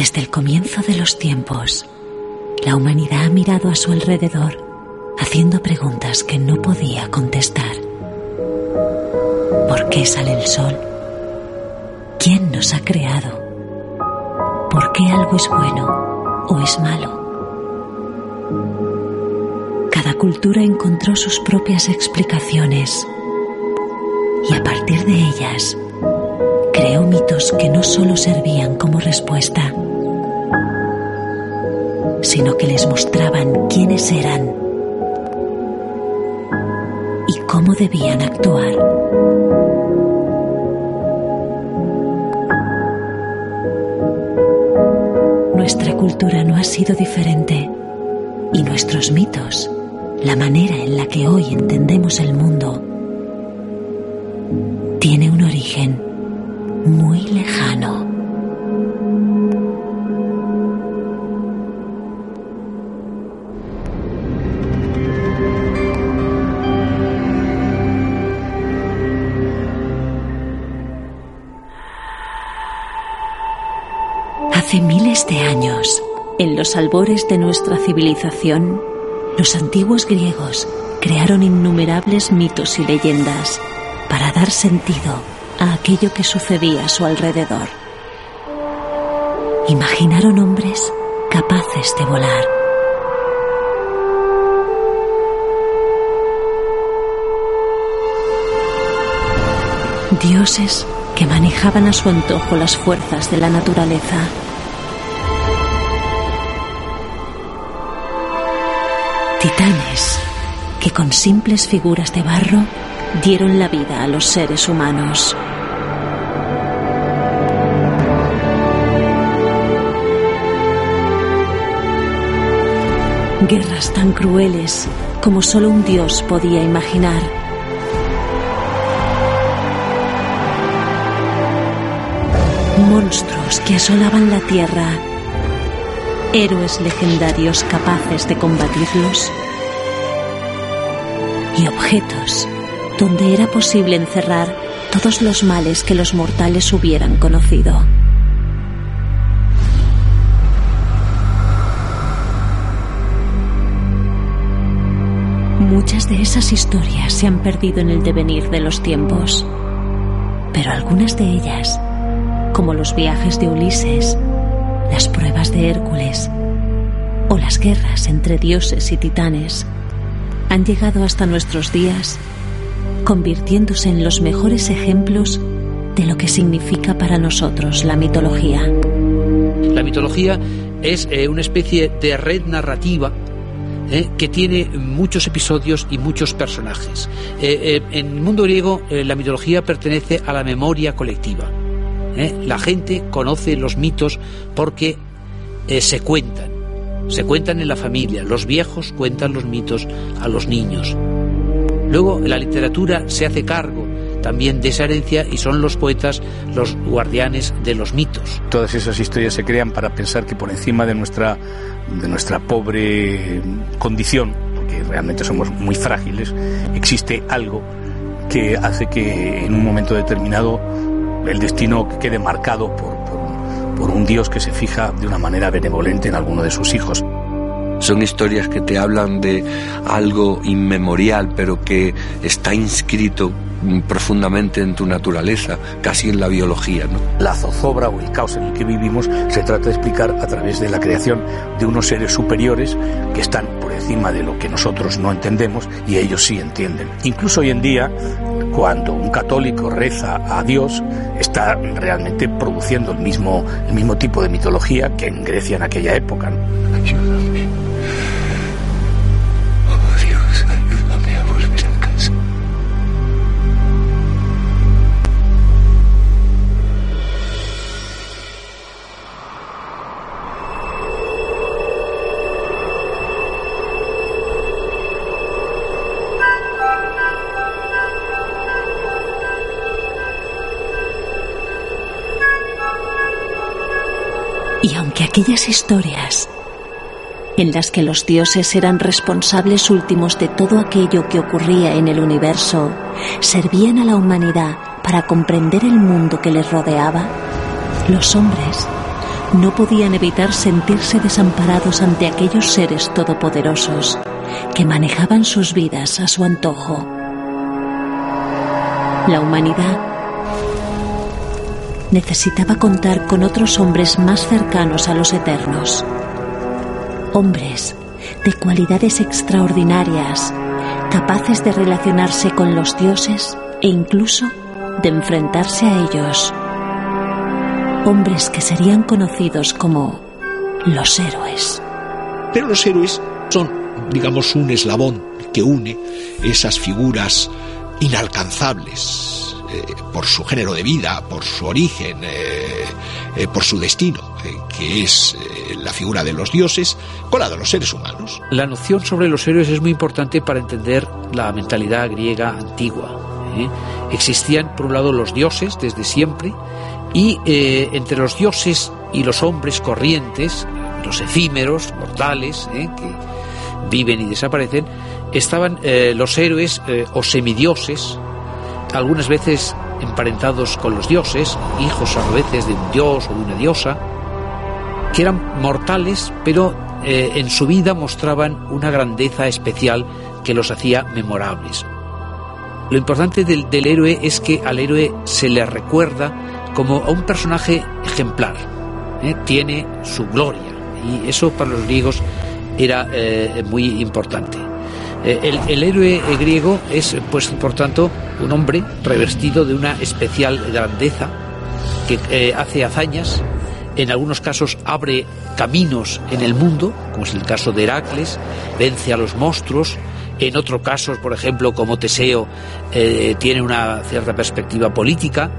Desde el comienzo de los tiempos, la humanidad ha mirado a su alrededor haciendo preguntas que no podía contestar. ¿Por qué sale el sol? ¿Quién nos ha creado? ¿Por qué algo es bueno o es malo? Cada cultura encontró sus propias explicaciones y a partir de ellas creó mitos que no solo servían como respuesta, sino que les mostraban quiénes eran y cómo debían actuar. Nuestra cultura no ha sido diferente y nuestros mitos, la manera en la que hoy entendemos el mundo, tiene un origen muy lejano. De años, en los albores de nuestra civilización, los antiguos griegos crearon innumerables mitos y leyendas para dar sentido a aquello que sucedía a su alrededor. Imaginaron hombres capaces de volar. Dioses que manejaban a su antojo las fuerzas de la naturaleza. Que con simples figuras de barro dieron la vida a los seres humanos. Guerras tan crueles como solo un dios podía imaginar. Monstruos que asolaban la tierra. Héroes legendarios capaces de combatirlos. Y objetos donde era posible encerrar todos los males que los mortales hubieran conocido. Muchas de esas historias se han perdido en el devenir de los tiempos, pero algunas de ellas, como los viajes de Ulises, las pruebas de Hércules o las guerras entre dioses y titanes, han llegado hasta nuestros días, convirtiéndose en los mejores ejemplos de lo que significa para nosotros la mitología. La mitología es eh, una especie de red narrativa eh, que tiene muchos episodios y muchos personajes. Eh, en el mundo griego la mitología pertenece a la memoria colectiva. La gente conoce los mitos porque se cuentan. Se cuentan en la familia. Los viejos cuentan los mitos a los niños. Luego la literatura se hace cargo también de esa herencia y son los poetas los guardianes de los mitos. Todas esas historias se crean para pensar que por encima de nuestra, de nuestra pobre condición, porque realmente somos muy frágiles, existe algo que hace que en un momento determinado el destino quede marcado por, por, por un Dios que se fija de una manera benevolente en alguno de sus hijos. Son historias que te hablan de algo inmemorial, pero que está inscrito profundamente en tu naturaleza, casi en la biología. ¿no? La zozobra o el caos en el que vivimos se trata de explicar a través de la creación de unos seres superiores que están encima de lo que nosotros no entendemos y ellos sí entienden. Incluso hoy en día, cuando un católico reza a Dios, está realmente produciendo el mismo, el mismo tipo de mitología que en Grecia en aquella época. Aquellas historias en las que los dioses eran responsables últimos de todo aquello que ocurría en el universo, servían a la humanidad para comprender el mundo que les rodeaba, los hombres no podían evitar sentirse desamparados ante aquellos seres todopoderosos que manejaban sus vidas a su antojo. La humanidad necesitaba contar con otros hombres más cercanos a los eternos. Hombres de cualidades extraordinarias, capaces de relacionarse con los dioses e incluso de enfrentarse a ellos. Hombres que serían conocidos como los héroes. Pero los héroes son, digamos, un eslabón que une esas figuras inalcanzables eh, por su género de vida, por su origen, eh, eh, por su destino, que es la figura de los dioses, con la de los seres humanos. La noción sobre los héroes es muy importante para entender la mentalidad griega antigua. Existían, por un lado, los dioses desde siempre, y entre los dioses y los hombres corrientes, los efímeros, mortales, que viven y desaparecen, estaban los héroes o semidioses, algunas veces emparentados con los dioses, hijos a veces de un dios o de una diosa, que eran mortales, pero eh, en su vida mostraban una grandeza especial que los hacía memorables. Lo importante del, héroe es que al héroe se le recuerda como a un personaje ejemplar, ¿eh? tiene su gloria, y eso para los griegos era eh, muy importante. El, el, héroe griego es, pues, por tanto, un hombre revestido de una especial grandeza que eh, hace hazañas, en algunos casos abre caminos en el mundo, como es el caso de Heracles, vence a los monstruos, en otros casos, por ejemplo, como Teseo, eh, tiene una cierta perspectiva política,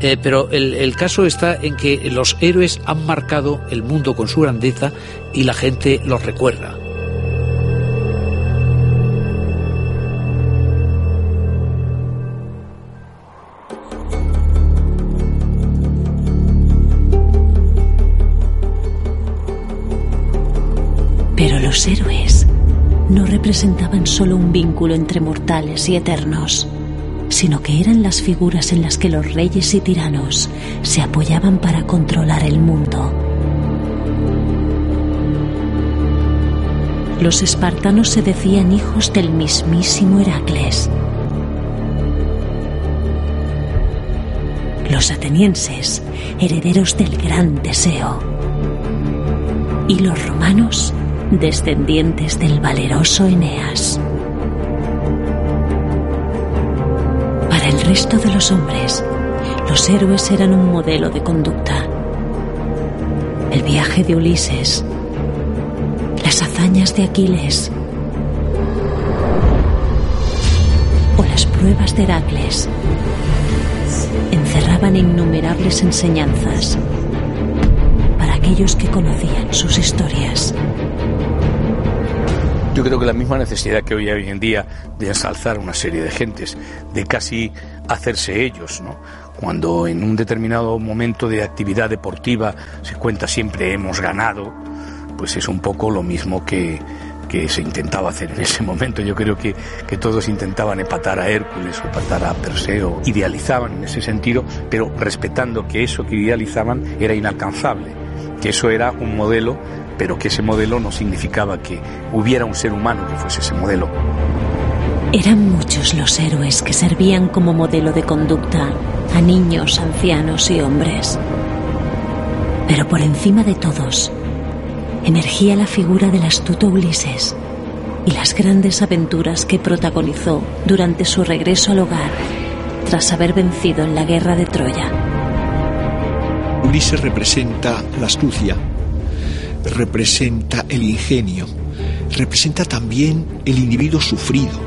eh, pero el, caso está en que los héroes han marcado el mundo con su grandeza y la gente los recuerda. Los héroes no representaban solo un vínculo entre mortales y eternos, sino que eran las figuras en las que los reyes y tiranos se apoyaban para controlar el mundo. Los espartanos se decían hijos del mismísimo Heracles. Los atenienses, herederos del gran deseo. Y los romanos, descendientes del valeroso Eneas. Para el resto de los hombres, los héroes eran un modelo de conducta. El viaje de Ulises, las hazañas de Aquiles o las pruebas de Heracles encerraban innumerables enseñanzas para aquellos que conocían sus historias. Yo creo que la misma necesidad que hoy hay en día de ensalzar una serie de gentes, de casi hacerse ellos, ¿no? Cuando en un determinado momento de actividad deportiva se cuenta siempre hemos ganado, pues es un poco lo mismo que, que se intentaba hacer en ese momento. Yo creo que, que todos intentaban empatar a Hércules o empatar a Perseo, idealizaban en ese sentido, pero respetando que eso que idealizaban era inalcanzable, que eso era un modelo pero que ese modelo no significaba que hubiera un ser humano que fuese ese modelo. Eran muchos los héroes que servían como modelo de conducta a niños, ancianos y hombres. Pero por encima de todos, emergía la figura del astuto Ulises y las grandes aventuras que protagonizó durante su regreso al hogar tras haber vencido en la guerra de Troya. Ulises representa la astucia, representa el ingenio, representa también el individuo sufrido.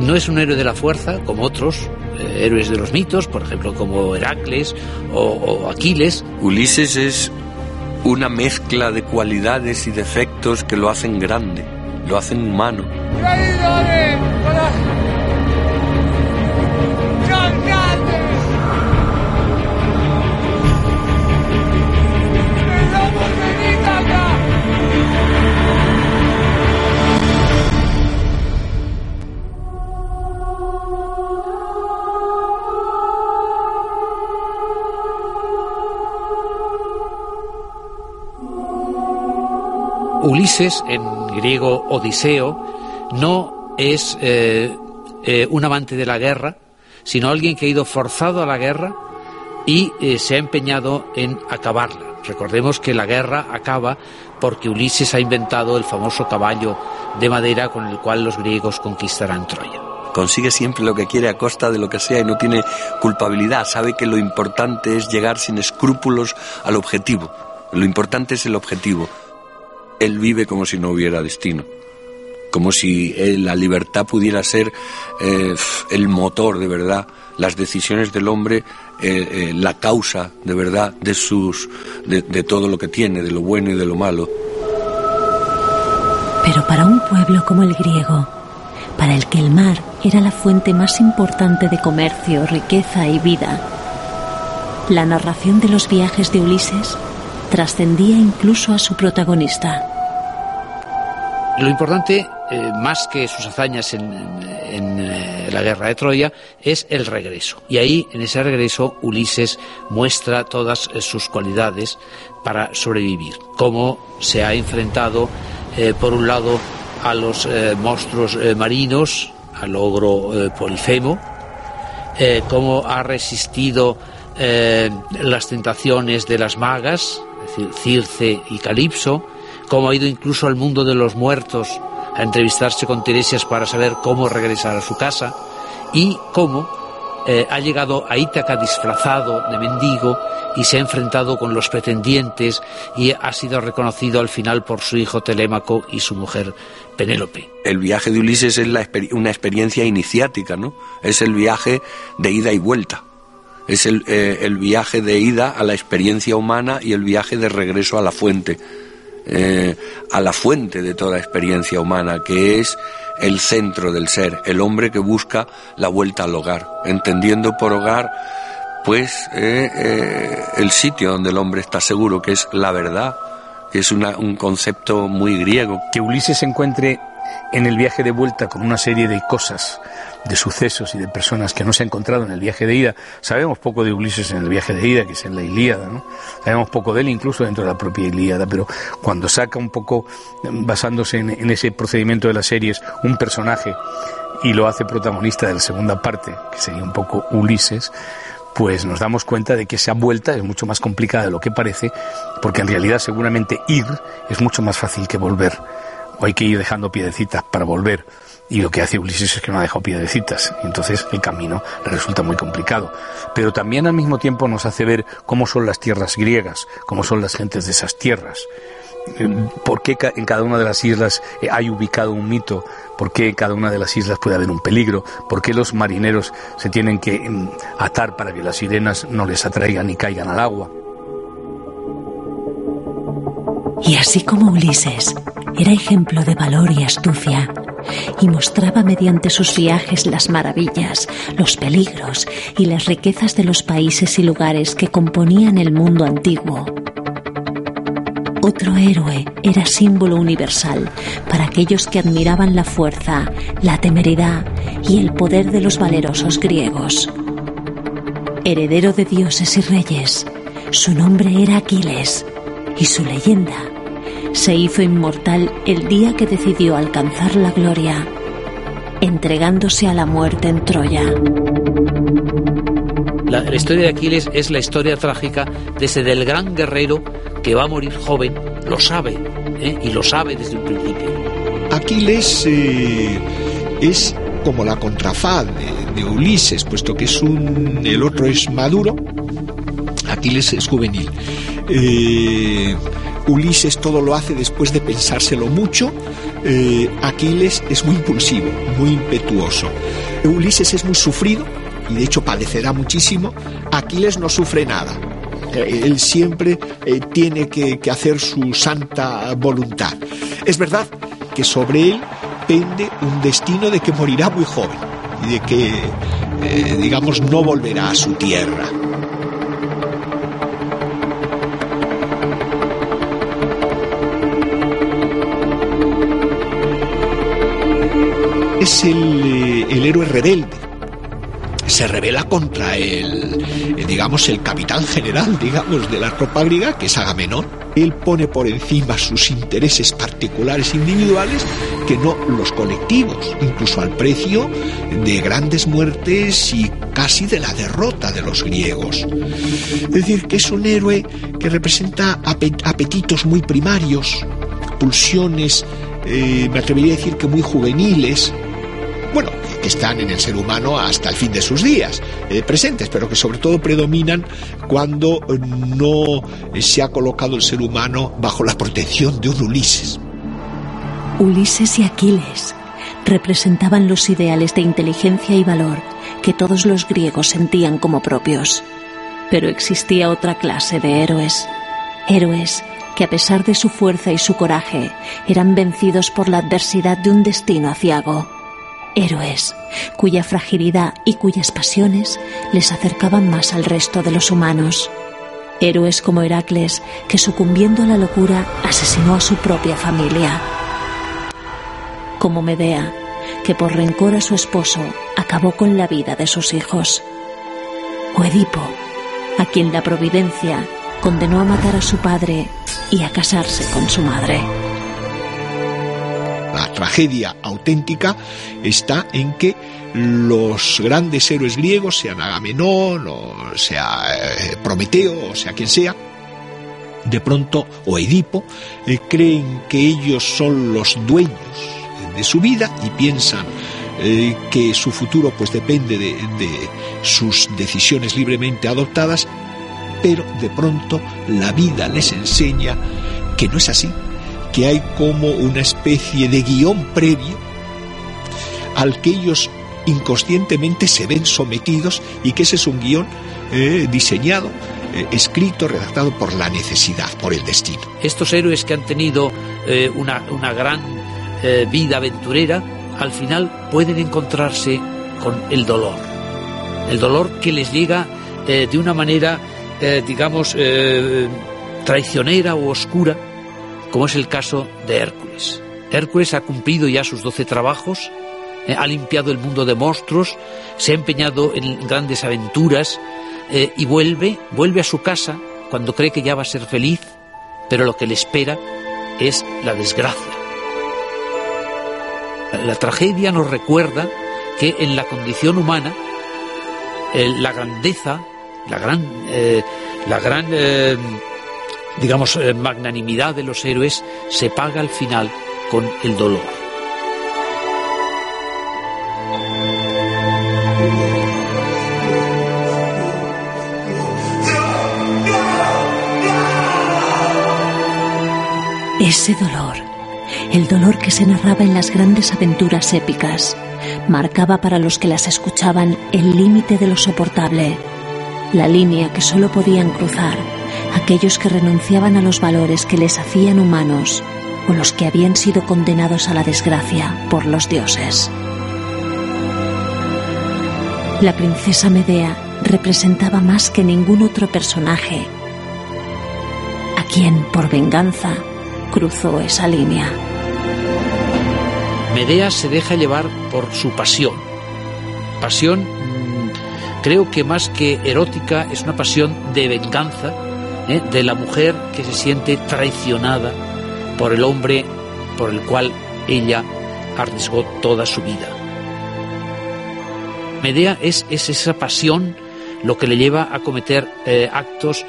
No es un héroe de la fuerza como otros, eh, héroes de los mitos, por ejemplo como Heracles o, Aquiles. Ulises es una mezcla de cualidades y defectos que lo hacen grande, lo hacen humano. Ulises, en griego Odiseo, no es eh, eh, un amante de la guerra, sino alguien que ha ido forzado a la guerra y eh, se ha empeñado en acabarla. Recordemos que la guerra acaba porque Ulises ha inventado el famoso caballo de madera con el cual los griegos conquistarán Troya. Consigue siempre lo que quiere a costa de lo que sea y no tiene culpabilidad. Sabe que lo importante es llegar sin escrúpulos al objetivo. Lo importante es el objetivo. Él vive como si no hubiera destino como si eh, la libertad pudiera ser eh, el motor de verdad, las decisiones del hombre, eh, la causa de verdad de sus, de, de todo lo que tiene, de lo bueno y de lo malo. Pero para un pueblo como el griego, para el que el mar era la fuente más importante de comercio, riqueza y vida, la narración de los viajes de Ulises trascendía incluso a su protagonista. Lo importante eh, más que sus hazañas en, eh, la guerra de Troya, es el regreso. Y ahí, en ese regreso, Ulises muestra todas eh, sus cualidades para sobrevivir. Cómo se ha enfrentado, por un lado, a los monstruos marinos, al ogro Polifemo, cómo ha resistido las tentaciones de las magas, es decir, Circe y Calipso, cómo ha ido incluso al mundo de los muertos a entrevistarse con Teresias para saber cómo regresar a su casa y cómo eh, ha llegado a Ítaca disfrazado de mendigo y se ha enfrentado con los pretendientes y ha sido reconocido al final por su hijo Telémaco y su mujer Penélope. El viaje de Ulises es una experiencia iniciática, ¿no? Es el viaje de ida y vuelta. Es el, eh, el viaje de ida a la experiencia humana y el viaje de regreso a la fuente eh, a la fuente de toda experiencia humana, que es el centro del ser, el hombre que busca la vuelta al hogar, entendiendo por hogar pues eh, eh, el sitio donde el hombre está seguro, que es la verdad, que es un concepto muy griego. Que Ulises se encuentre en el viaje de vuelta con una serie de cosas de sucesos y de personas que no se ha encontrado en el viaje de ida. Sabemos poco de Ulises en el viaje de ida, que es en la Ilíada, ¿no? Sabemos poco de él incluso dentro de la propia Ilíada, pero cuando saca un poco, basándose en, ese procedimiento de las series, un personaje y lo hace protagonista de la segunda parte, que sería un poco Ulises, pues nos damos cuenta de que esa vuelta es mucho más complicada de lo que parece, porque en realidad seguramente ir es mucho más fácil que volver. O hay que ir dejando piedecitas para volver y lo que hace Ulises es que no ha dejado y entonces el camino resulta muy complicado. Pero también al mismo tiempo nos hace ver cómo son las tierras griegas, cómo son las gentes de esas tierras. Eh, ¿Por qué en cada una de las islas eh, hay ubicado un mito? ¿Por qué en cada una de las islas puede haber un peligro? ¿Por qué los marineros se tienen que mm, atar para que las sirenas no les atraigan y caigan al agua? Y así como Ulises era ejemplo de valor y astucia, y mostraba mediante sus viajes las maravillas, los peligros y las riquezas de los países y lugares que componían el mundo antiguo. Otro héroe era símbolo universal para aquellos que admiraban la fuerza, la temeridad y el poder de los valerosos griegos. Heredero de dioses y reyes, su nombre era Aquiles y su leyenda se hizo inmortal el día que decidió alcanzar la gloria, entregándose a la muerte en Troya. La, historia de Aquiles es la historia trágica de ese del gran guerrero que va a morir joven, lo sabe, ¿eh? y lo sabe desde un principio. Aquiles eh, es como la contrafaz de, Ulises, puesto que es un, el otro es maduro, Aquiles es juvenil. Eh, Ulises todo lo hace después de pensárselo mucho. Eh, Aquiles es muy impulsivo, muy impetuoso. Ulises es muy sufrido y de hecho padecerá muchísimo. Aquiles no sufre nada. Eh, él siempre eh, tiene que, hacer su santa voluntad. Es verdad que sobre él pende un destino de que morirá muy joven y de que, digamos, no volverá a su tierra. Es el, eh, el héroe rebelde, se revela contra el, eh, digamos, el capitán general, digamos, de la tropa griega, que es Agamenón. Él pone por encima sus intereses particulares individuales que no los colectivos, incluso al precio de grandes muertes y casi de la derrota de los griegos. Es decir, que es un héroe que representa apetitos muy primarios, pulsiones, eh, me atrevería a decir que muy juveniles, que están en el ser humano hasta el fin de sus días, eh, presentes, pero que sobre todo predominan cuando no se ha colocado el ser humano bajo la protección de un Ulises. Ulises y Aquiles representaban los ideales de inteligencia y valor que todos los griegos sentían como propios. Pero existía otra clase de héroes, héroes que a pesar de su fuerza y su coraje eran vencidos por la adversidad de un destino aciago. Héroes cuya fragilidad y cuyas pasiones les acercaban más al resto de los humanos. Héroes como Heracles, que sucumbiendo a la locura asesinó a su propia familia. Como Medea, que por rencor a su esposo acabó con la vida de sus hijos. O Edipo, a quien la providencia condenó a matar a su padre y a casarse con su madre. La tragedia auténtica está en que los grandes héroes griegos, sean Agamenón o sea eh, Prometeo o sea quien sea, de pronto, o Edipo, eh, creen que ellos son los dueños de su vida y piensan eh, que su futuro pues depende de, sus decisiones libremente adoptadas, pero de pronto la vida les enseña que no es así, que hay como una especie de guion previo al que ellos inconscientemente se ven sometidos y que ese es un guion eh, diseñado, eh, escrito, redactado por la necesidad, por el destino. Estos héroes que han tenido una, una gran vida aventurera, al final pueden encontrarse con el dolor. El dolor que les llega eh, de una manera, eh, digamos, eh, traicionera o oscura, como es el caso de Hércules. Hércules ha cumplido ya sus doce trabajos, ha limpiado el mundo de monstruos, se ha empeñado en grandes aventuras y vuelve, vuelve a su casa cuando cree que ya va a ser feliz, pero lo que le espera es la desgracia la tragedia nos recuerda que en la condición humana la grandeza, la gran, eh, la gran eh, digamos, eh, magnanimidad de los héroes se paga al final con el dolor. Ese dolor el dolor que se narraba en las grandes aventuras épicas marcaba para los que las escuchaban el límite de lo soportable, la línea que solo podían cruzar aquellos que renunciaban a los valores que les hacían humanos o los que habían sido condenados a la desgracia por los dioses. La princesa Medea representaba más que ningún otro personaje a quien, por venganza, cruzó esa línea. Medea se deja llevar por su pasión. Pasión, mm, creo que más que erótica, es una pasión de venganza ¿eh? de la mujer que se siente traicionada por el hombre por el cual ella arriesgó toda su vida. Medea es, esa pasión lo que le lleva a cometer eh, actos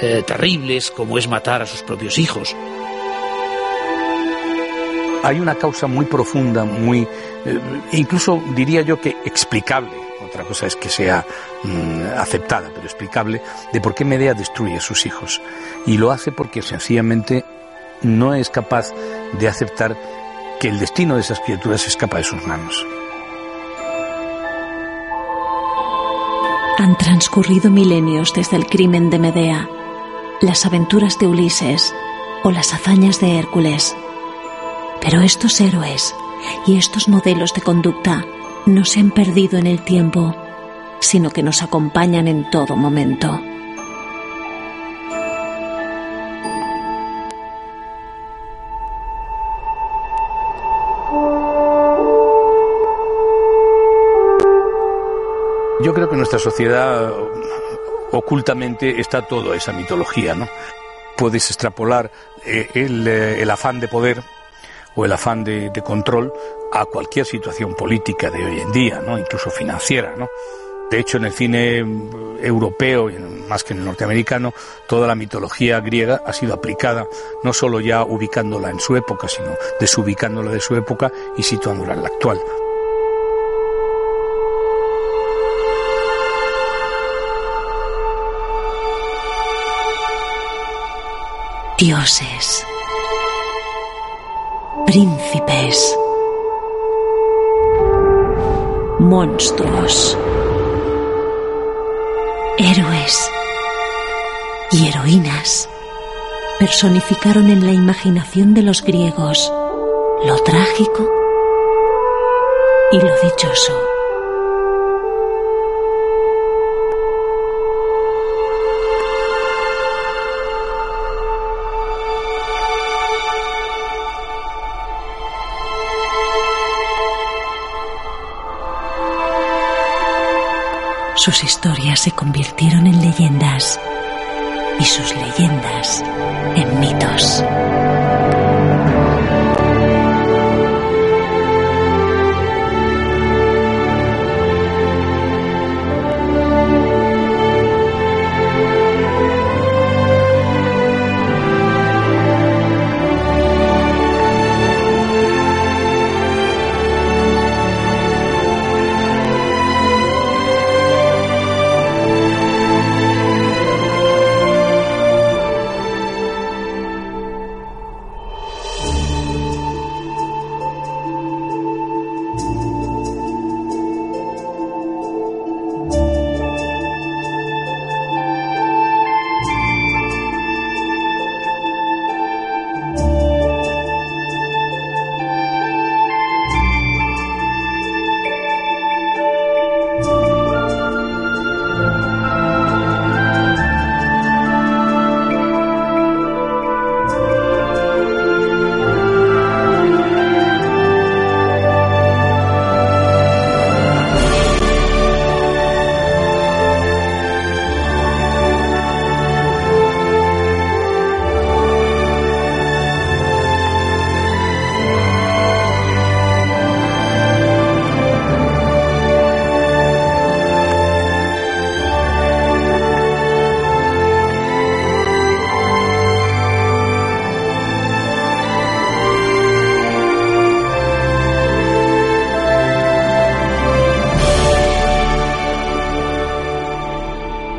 eh, terribles como es matar a sus propios hijos hay una causa muy profunda, muy, incluso diría yo que explicable, otra cosa es que sea mm, aceptada, pero explicable, de por qué Medea destruye a sus hijos. Y lo hace porque sencillamente no es capaz de aceptar que el destino de esas criaturas escapa de sus manos. Han transcurrido milenios desde el crimen de Medea, las aventuras de Ulises o las hazañas de Hércules. Pero estos héroes y estos modelos de conducta no se han perdido en el tiempo, sino que nos acompañan en todo momento. Yo creo que nuestra sociedad ocultamente está toda esa mitología, ¿no? Puedes extrapolar eh, eh, el, afán de poder o el afán de, control a cualquier situación política de hoy en día, ¿no? Incluso financiera, ¿no? De hecho, en el cine europeo, más que en el norteamericano, toda la mitología griega ha sido aplicada, no solo ya ubicándola en su época, sino desubicándola de su época y situándola en la actual. Dioses, príncipes, monstruos. Héroes. Y heroínas. Personificaron en la imaginación de los griegos lo trágico y lo dichoso. Sus historias se convirtieron en leyendas y sus leyendas en mitos.